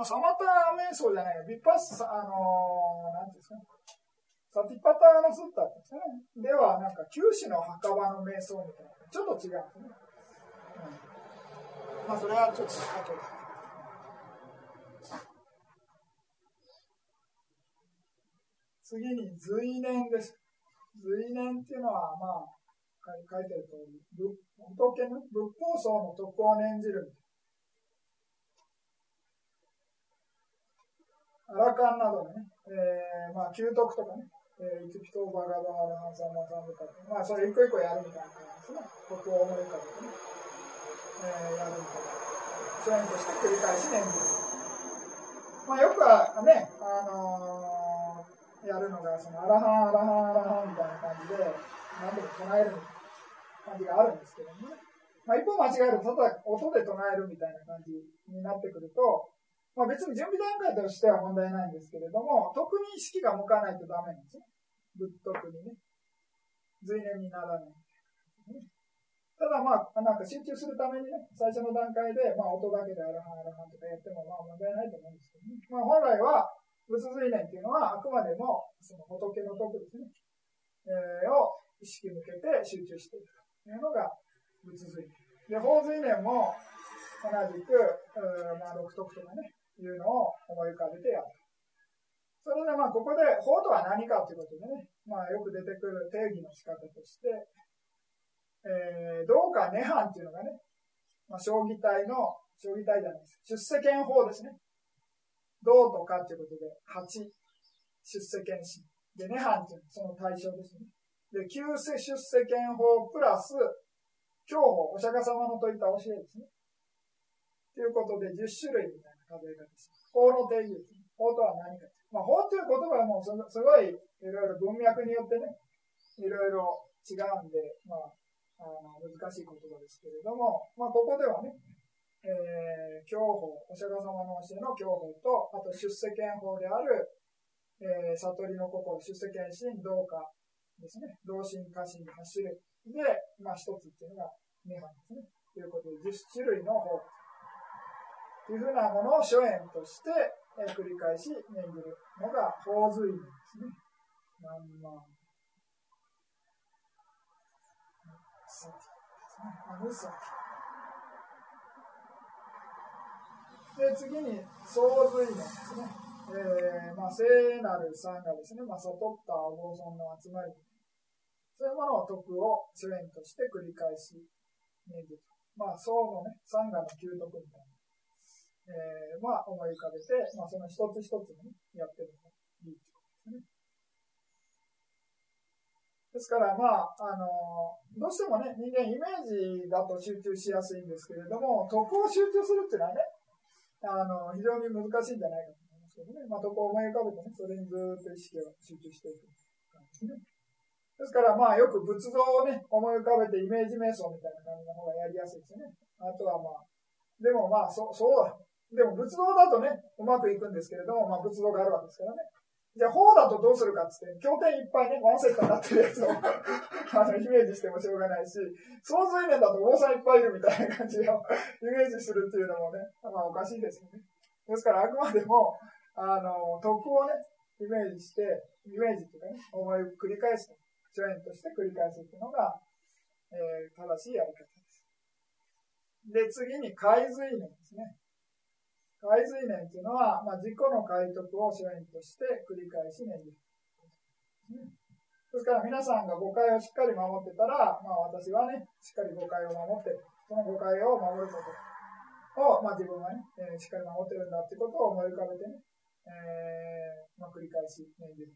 まあ、サマタ瞑想じゃないよ。ビッパス、あのー、なんていうんですかね。サティパターのスッタですね。では、なんか、九死の墓場の瞑想みたいな。ちょっと違うんですね。うん、まあ、それはちょっと後で。次に随年です。随年っていうのは、まあ、書いてる通り、仏の仏法僧の徳を念じるアラカンなどね、えー、まあ、旧徳とかね、えー、イチピトーバガバーラハンサンマサンブカまあ、それ一個一個やるみたいな感じですね。国を思い浮かべてね、えー、やるみたいな。そういうとして繰り返し念じる。まあ、よくはね、あのー、やるのが、その、アラハン、アラハン、アラハンみたいな感じで、何でも唱えるみたいな感じがあるんですけどね。まあ、一方間違えると、ただ音で唱えるみたいな感じになってくると、まあ、別に準備段階としては問題ないんですけれども、特に意識が向かないとダメなんですね。仏徳にね。随年にならない。ただまあ、なんか集中するためにね、最初の段階で、まあ音だけでアラハンアラハンとかやってもまあ問題ないと思うんですけどね。まあ本来は、仏随年っていうのはあくまでもその仏の徳ですね、えー、を意識向けて集中していくというのが仏随年。で、法随年も同じく、まあ、六徳とかね、いうのを思い浮かべてやる。それでまあここで法とは何かということでね、まあよく出てくる定義の仕方として、えー、どうか涅槃っていうのがね、まあ、将棋隊の、将棋隊じゃないです。出世権法ですね。どうとかということで、8、出世権心。で、涅槃っていうのはその対象ですね。で、旧世出世権法プラス、教法、お釈迦様のといった教えですね。ということで、10種類みたい数え方です。法の定義です。法とは何か。まあ、法という言葉はもうすごいいろいろ文脈によってね、いろいろ違うんで、まあ、あの難しい言葉ですけれども、まあ、ここではね、えー、教法、お釈迦様の教えの教法と、あと出世権法である、えー、悟りの心、出世権心、道家ですね。同心、家心、8種類で、まあ、一つっていうのが涅槃ですね。ということで、10種類の法というふうなものを諸縁として、え繰り返し念じるのが法随ですね。何万。さあ、アヌサで、次に、総髄年ですね。えー、まあ、聖なる山がですね、まあ、悟ったお坊さんの集まり。そういうものを徳を主演として繰り返し、念じる。まあ、僧のね、山河の究徳みたいな。えー、まあ、思い浮かべて、まあ、その一つ一つに、ね、やってるのがいいってことですね。ですから、まあ、あのどうしてもね、人間イメージだと集中しやすいんですけれども、徳を集中するっていうのはね、あの、非常に難しいんじゃないかと思いますけどね。まあ、どこを思い浮かべてね、それにずっと意識を集中していく感じですね。ですから、まあ、よく仏像をね、思い浮かべてイメージ瞑想みたいな感じの方がやりやすいですよね。あとはまあ、でもまあ、そそうだ。でも仏像だとね、うまくいくんですけれども、まあ、仏像があるわけですからね。じゃあ、法だとどうするかっつって、経典いっぱいね、ワンセットになってるやつを あのイメージしてもしょうがないし、創髄年だと王さんいっぱいいるみたいな感じを イメージするっていうのもね、まあおかしいですよね。ですから、あくまでも、あの、徳をね、イメージして、イメージっていうかね、思いを繰り返すと、諸縁として繰り返すっていうのが、えー、正しいやり方です。で、次に、海髄年ですね。海髄年っていうのは、まあ、自己の解徳を主演として繰り返し念じる。ですから皆さんが誤解をしっかり守ってたら、まあ、私はね、しっかり誤解を守って。その誤解を守ることを、まあ、自分はね、えー、しっかり守ってるんだってことを思い浮かべてね、えーまあ、繰り返し念じる。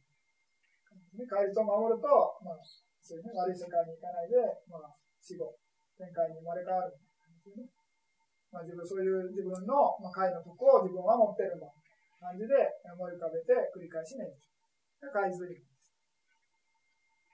ね、戒律を守ると、まあ、そういうね、悪い世界に行かないで、まあ、死後、天界に生まれ変わる。まあ、自分、そういう自分の、まあ、解のとこを自分は持ってるんだ。感じで思い浮かべて繰り返し念じる。解随念です。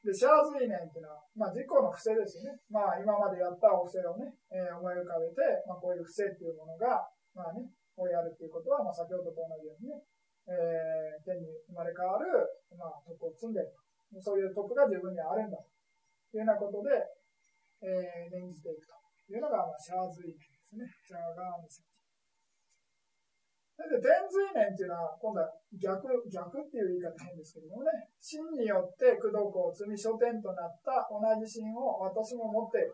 で、シャー随念っていうのは、まあ、自己の癖ですよね。まあ、今までやったお布施をね、えー、思い浮かべて、まあ、こういう癖っていうものが、まあね、をやるっていうことは、まあ、先ほどと同じようにね、えー、天に生まれ変わる、まあ、徳を積んでると。そういう徳が自分にあるんだというようなことで、えー、念じていくというのが、まあ、シャー随念。ですね。ジャガーンセそれで、天髄念っていうのは、今度は逆、逆っていう言い方変ですけどもね、真によって功徳を積み書店となった同じ心を私も持っている。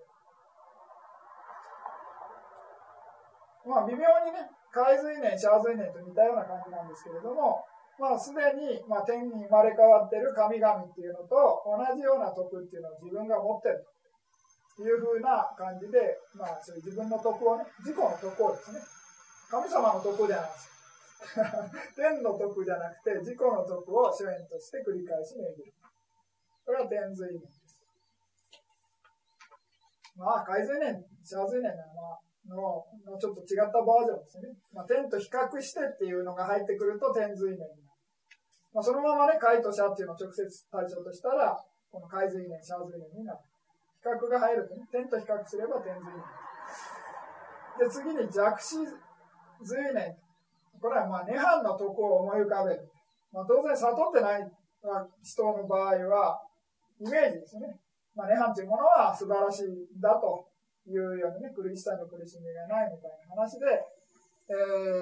まあ、微妙にね、海髄念、シャー髄念と似たような感じなんですけれども、まあ、すでに、まあ、天に生まれ変わっている神々っていうのと同じような徳っていうのを自分が持っていると。いうふうな感じで、まあ、そういう自分の徳をね、自己の徳をですね、神様の徳じゃないですよ 天の徳じゃなくて、自己の徳を主演として繰り返し念じる。これは天髄念です。まあ、海髄念、シャー髄念は、ののちょっと違ったバージョンですね。まあ、天と比較してっていうのが入ってくると天髄念になる。まあ、そのままね、海と社っていうのを直接対象としたら、この海髄念、シャー髄念になる。較が入るとね、点と比較すれば点髄。で、次に弱視髄念。これはまあ、涅槃の徳を思い浮かべる。まあ、当然、悟ってない人の場合は、イメージですね。まあ、涅槃というものは素晴らしいだというようにね、苦しさの苦しみがないみたいな話で、え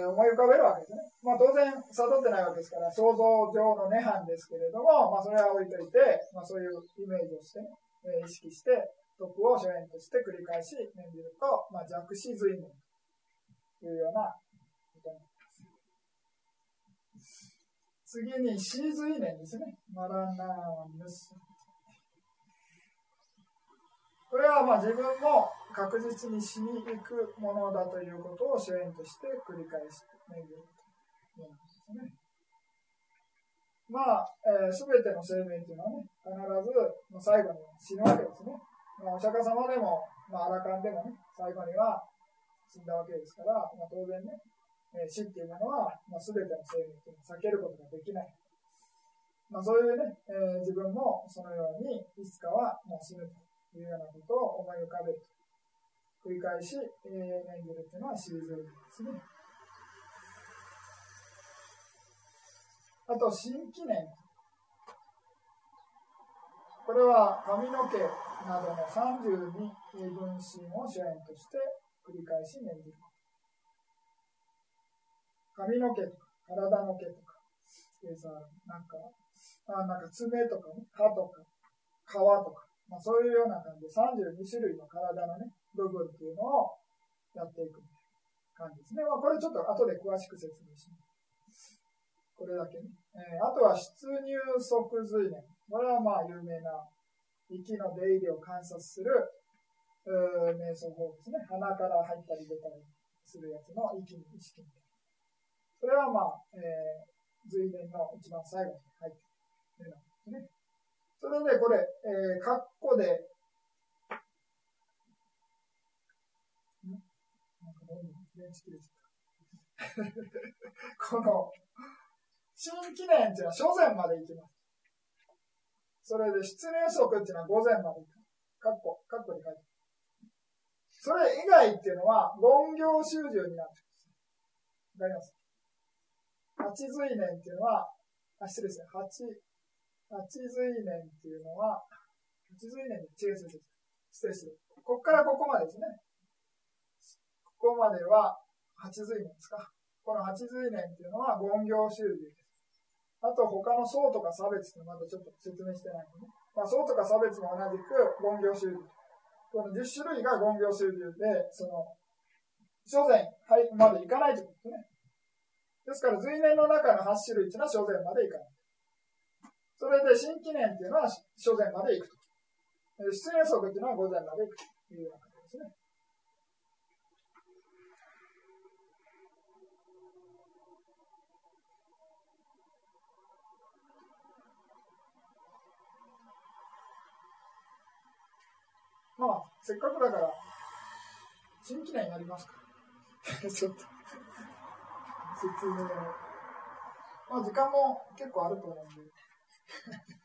ー、思い浮かべるわけですね。まあ、当然、悟ってないわけですから、想像上の涅槃ですけれども、まあ、それは置いといて、まあ、そういうイメージをしてね、意識して、徳を初演として繰り返し念じると、まあ、弱視随念というようなことになります。次に、死随念ですね。マラナーヌス。これはまあ自分も確実に死に行くものだということを主演として繰り返し念じるということですね。まあ、えー、全ての生命というのはね、必ず、まあ、最後に死ぬわけですね。まあ、お釈迦様でも、まあ、アラカンでもね、最後には死んだわけですから、まあ、当然ね、えー、死っていうものは、まあ、全ての生命というのを避けることができない。まあ、そういうね、えー、自分もそのように、いつかはまあ死ぬというようなことを思い浮かべると。繰り返し、えー、念じるというのは退いですね。あと、新記念。これは髪の毛などの32分身を主演として繰り返し念じる。髪の毛とか、体の毛とか、スペースある。なんか、あなんか爪とかね、歯とか、皮とか、まあ、そういうような感じで32種類の体のね、部分っていうのをやっていく感じですね。まあ、これちょっと後で詳しく説明します。これだけね。えー、あとは出入即髄念。これはまあ有名な息の出入りを観察する瞑想法ですね。鼻から入ったり出たりするやつの息に意識みたいな。それはまあ、えー、随念の一番最後に入っているんですね。それでこれ、えー、括弧で、なんかどんどん電池切れちゃった。この、新記念っていうのは初前まで行きます。それで出入則っていうのは午前まで行く。括弧、括弧に書いてそれ以外っていうのは、言行修習になってます。わかります八随年っていうのは、あ、失礼ですね。八、八随年っていうのは、八随年で違う違う違う。失礼する。ここからここまでですね。ここまでは八随年ですか。この八随年っていうのは言行修習です。あと他の層とか差別ってまたちょっと説明してないのね。まあ、層とか差別も同じく言行修習。この10種類が言行数流で、その、初前までいかないということですね。ですから、随年の中の8種類というのは初前までいかない。それで、新記念っていうのは初前まで行くと。出演則っていうのは午前まで行くというような感じですね。まあ、せっかくだから、新記念やりますか。ちょっと、説明を。まあ、時間も結構あると思うんで。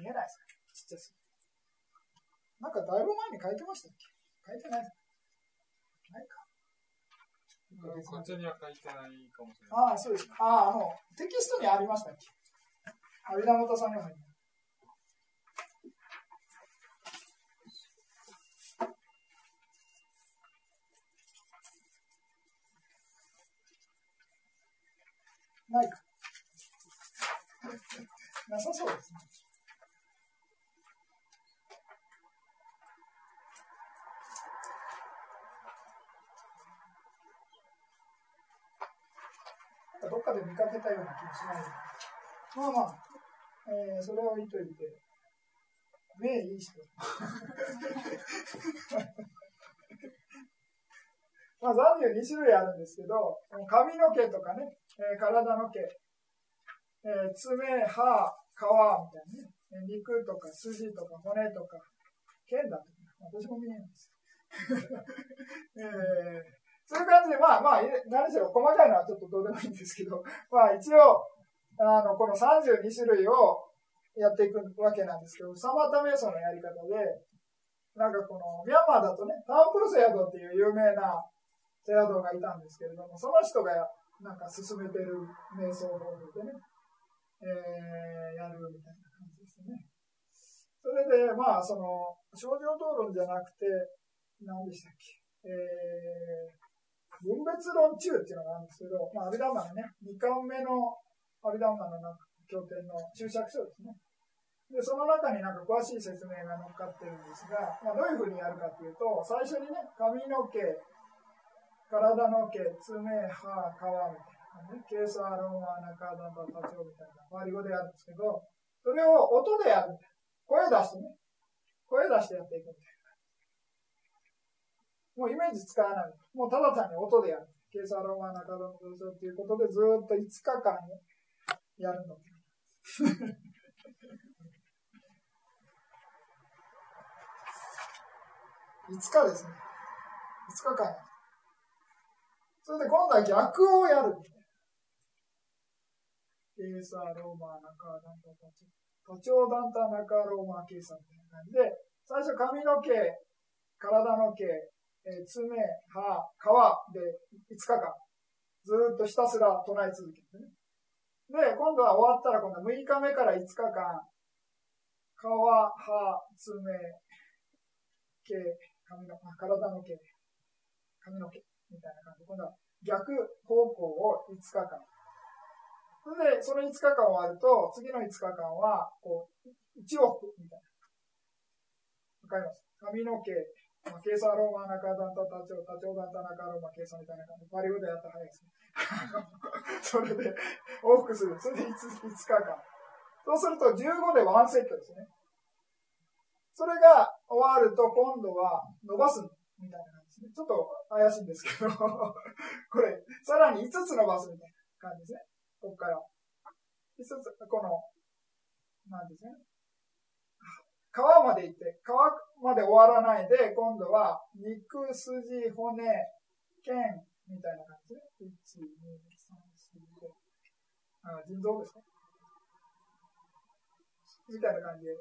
見えないですかちっちゃすなんかだいぶ前に書いてましたっけ？書いてないないか。こっちには書いてないかもしれない。ああ、そうです。ああ、あの、テキストにありましたっけ？阿弥陀本さんが入ってないか。なさそうですね。どっかで見かけたような気もしないまあまあ、えー、それは置いといて、目いい人。まあ、32種類あるんですけど、髪の毛とかね、えー、体の毛、えー、爪、歯、皮みたいなね、肉とか筋とか骨とか、剣だとか、私も見えないんです。よ。えーそういう感じで、まあまあ、何しろ細かいのはちょっとどうでもいいんですけど、まあ一応、あの、この32種類をやっていくわけなんですけど、サマタ瞑想のやり方で、なんかこの、ミャンマーだとね、タンプルセアドっていう有名なセアドがいたんですけれども、その人がなんか進めてる瞑想法でね、えー、やるみたいな感じですね。それで、まあ、その、症状討論じゃなくて、何でしたっけ、えー、分別論中っていうのがあるんですけど、まあ、アビダマのね、2巻目のアビダンマの経典の注釈書ですね。で、その中になんか詳しい説明が載っかってるんですが、まあ、どういうふうにやるかっていうと、最初にね、髪の毛、体の毛、爪、歯、皮みたいなね、ケース、アロンマ、中段、タチョウみたいな、割り語でやるんですけど、それを音でやる。声出してね、声出してやっていくみたいな。もうイメージ使わない。もうただ単に音でやる。ケーサーロマナカドの文章っていうことでずっと5日間やるの。5日ですね。5日間やる。それで今度は逆をやる。ケーサーローマナカダンタタチョ。チョウダンタナカローマーケーサみたいな感じで、最初髪の毛、体の毛、えー、爪、歯、皮で5日間、ずっとひたすら唱え続けてね。で、今度は終わったら今度は6日目から5日間、皮、歯、爪、毛、髪の、体の毛、髪の毛みたいな感じで、今度は逆方向を5日間。で、その5日間終わると、次の5日間は、こう、1往復みたいな。わかります？髪の毛、まあ、ケーサローマ、中段と多長、多長段と中ローマ、ケーサみたいな感じで、パリオでやったら早いですね。それで、往復する。それで 5, 5日間。そうすると15でワンセットですね。それが終わると今度は伸ばすみたいな感じですね。ちょっと怪しいんですけどこれ、さらに5つ伸ばすみたいな感じですね。ここから。5つ、この、なんですね。皮まで行って、皮まで終わらないで、今度は肉、筋、骨、腱みたいな感じで、1、2、3、4、5。あ、腎臓ですね。みたいな感じで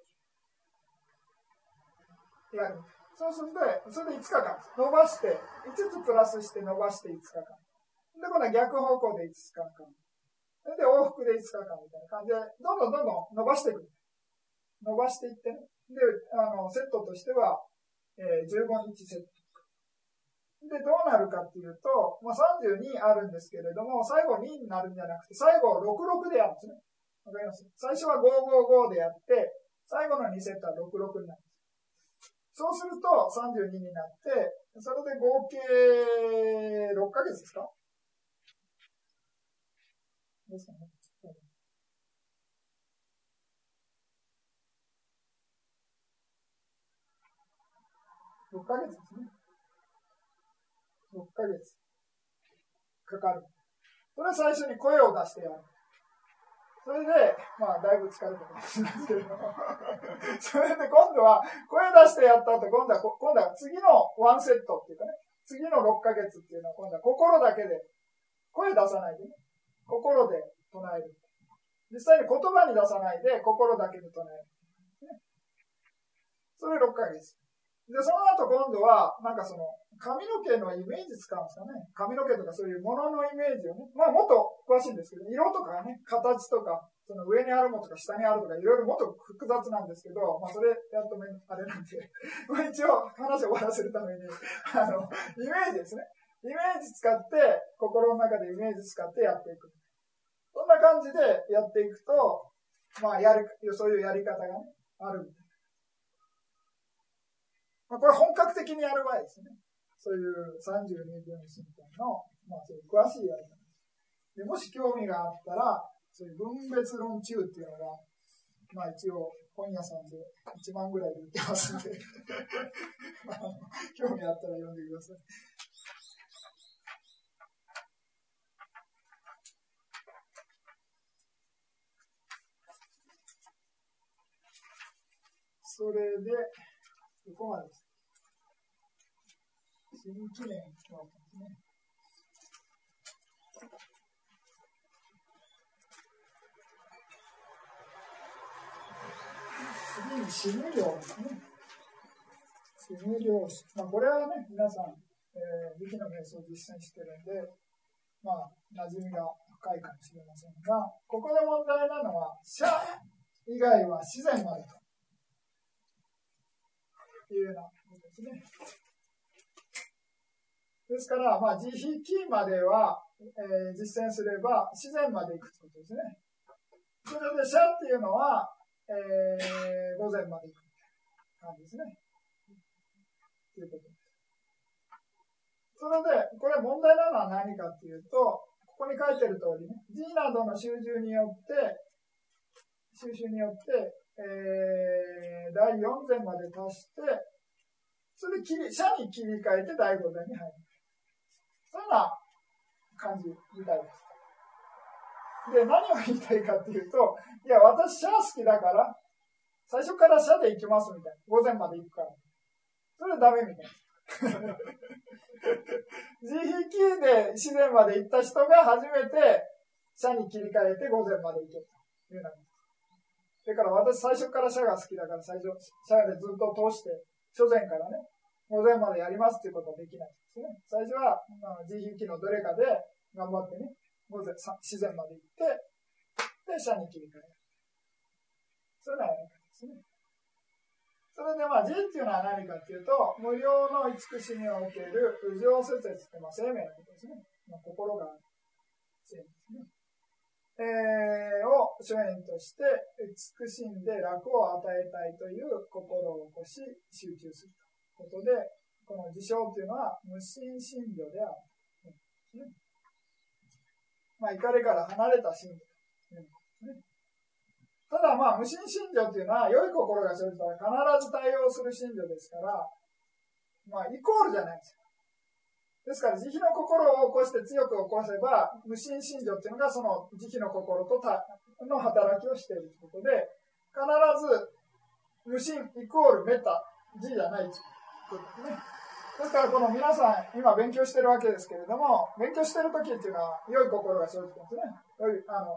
やる。そうすると、それで5日間、伸ばして、5つプラスして伸ばして5日間。で、今度は逆方向で5日間。それで往復で5日間みたいな感じで、どんどんどんどん伸ばしていく。伸ばしていってね。で、あの、セットとしては、えー、15日セット。で、どうなるかっていうと、まあ、32あるんですけれども、最後2になるんじゃなくて、最後66でやるんですね。わかります？最初は555でやって、最後の2セットは66になるんです。そうすると32になって、それで合計6ヶ月ですか？ですかね？6ヶ月ですね。6ヶ月かかる。それは最初に声を出してやる。それで、まあ、だいぶ疲れたかもしれないですけれども。それで今度は、声出してやった後、今度は、今度は次のワンセットっていうかね、次の6ヶ月っていうのは、今度は心だけで、声出さないでね、心で唱える。実際に言葉に出さないで、心だけで唱える。ね、それ6ヶ月。で、その後今度は、なんかその、髪の毛のイメージ使うんですかね。髪の毛とかそういうもののイメージをね。まあもっと詳しいんですけど、色とかね、形とか、その上にあるものとか下にあるとか、いろいろもっと複雑なんですけど、まあそれやっとめ、あれなんで、まあ一応話を終わらせるために、あの、イメージですね。イメージ使って、心の中でイメージ使ってやっていく。そんな感じでやっていくと、まあやる、そういうやり方がね、あるみたいまあ、これ本格的にやる場合ですね。そういう32分身体の、まあ、そういう詳しいやり方で。もし興味があったら、そういう分別論中っていうのが、まあ一応本屋さんで1万ぐらいで売ってますんで 興味あったら読んでください。それで、どこまでです新記念があったんですね。次に死ぬ量ですね。死ぬ量。まあ、これはね、皆さん、えー、武器の瞑想を実践してるんで、まあ、馴染みが深いかもしれませんが、ここで問題なのは、社以外は自然までと。いうようなことですね。ですから、まあ、慈悲キまでは、えー、実践すれば自然まで行くということですね。それで、シャっていうのは、えー、午前まで行く感じですね。ということです。それで、これ問題なのは何かっていうと、ここに書いてる通りね、G などの集中によって、収集によって、えー、第4前まで足して、それで切り、社に切り替えて第5前に入る。そんな感じみたいです。で、何を言いたいかっていうと、いや、私、社好きだから、最初から社で行きますみたいな。午前まで行くから。それはダメみたいな。自費で自然まで行った人が初めて社に切り替えて午前まで行けというようなだから私最初から社が好きだから最初、社でずっと通して、初前からね、午前までやりますっていうことはできないですね。最初は、まあ、自費機のどれかで頑張ってね、午前、自然まで行って、で、社に切り替える。そういうのはやり方ですね。それでまあ、慈っていうのは何かっていうと、無料の慈しみを受ける、無常施設ってまあ生命のことですね。まあ、心がある生命ですね。えー、を主演として慈しんで楽を与えたいという心を起こし集中することで、この事象というのは無心信条である。ね、まあ、怒りから離れた信条。ね、ただまあ、無心信条というのは、良い心が生じたら必ず対応する信条ですから、まあ、イコールじゃないですよ。ですから、慈悲の心を起こして強く起こせば、無心信条っていうのがその慈悲の心とたの働きをしているということで、必ず無心イコールメタ、字じゃないということですね。ですから、この皆さん、今勉強してるわけですけれども、勉強してる時っていうのは、良い心が生じてますね。良いあの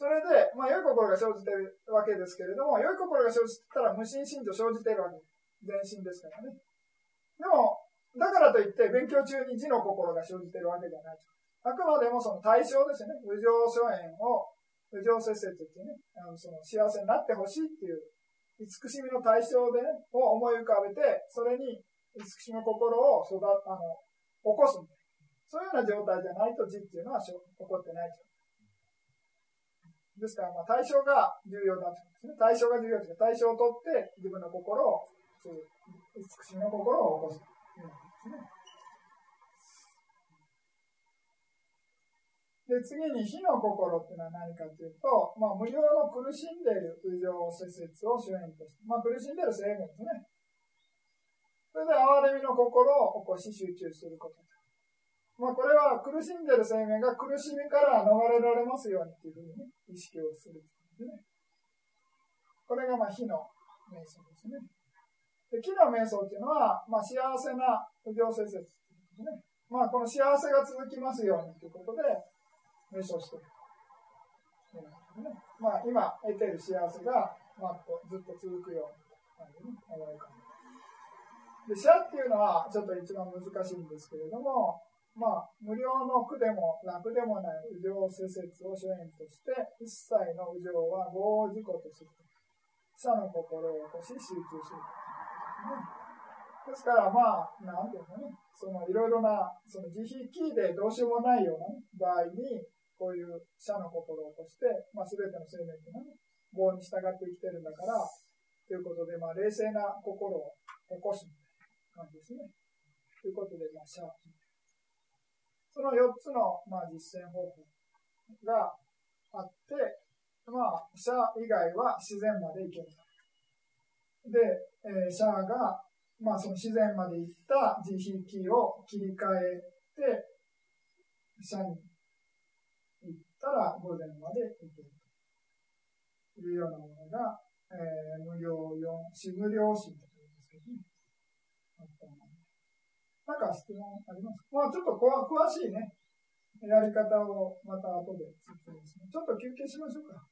それで、まあ、良い心が生じてるわけですけれども、良い心が生じたら無心信条生じてるわけです全身ですからね。でも、だからといって勉強中に字の心が生じてるわけじゃない。あくまでもその対象ですね。無常諸縁を、無常節節ってね、あのその幸せになってほしいっていう、慈しみの対象でね、を思い浮かべて、それに慈しみの心を育あの起こすそういうような状態じゃないと字っていうのは起こってないですですから、まあ、対象が重要だとですね。対象が重要です対象を取って自分の心を、そういう慈しみの心を起こすというですね。で、次に火の心っていうのは何かというと、まあ、無料の苦しんでいる無常施設を主演として、まあ、苦しんでいる生命ですね。それで、哀れみの心を起こし集中することまあ、これは苦しんでいる生命が苦しみから逃れられますようにっていうふうに、意識をするですね。これがまあ火の瞑想ですね。で木の瞑想っていうのは、まあ、幸せな不浄施設ですね。まあ、この幸せが続きますようにということで、瞑想している。ね、まあ、今得てる幸せが、まあ、ずっと続くような感じに思い浮かべで、死っていうのはちょっと一番難しいんですけれども、まあ、無料の苦でも楽でもない右上施設を主演として、一切の右上は合事故とする。者の心を起こし集中する。ですから、まあ、なんていうのね、そのいろいろな、その自費キーでどうしようもないような、場合に、こういう者の心を起こして、まあ、全ての生命というのはね、棒に従って生きてるんだから、ということで、まあ、冷静な心を起こすみたいな感じですね。ということで、まあ、者。その4つの、まあ、実践方法があって、まあ、シャ以外は自然まで行ける。で、えー、シャが、まあ、その自然まで行った慈悲を切り替えて、シャにたら午前まで行けるというようなものが、えー、無料4、死無料心というですけどね。なんか質問あります？かまあちょっと詳しいね、やり方をまた後で説明します。ちょっと休憩しましょうか。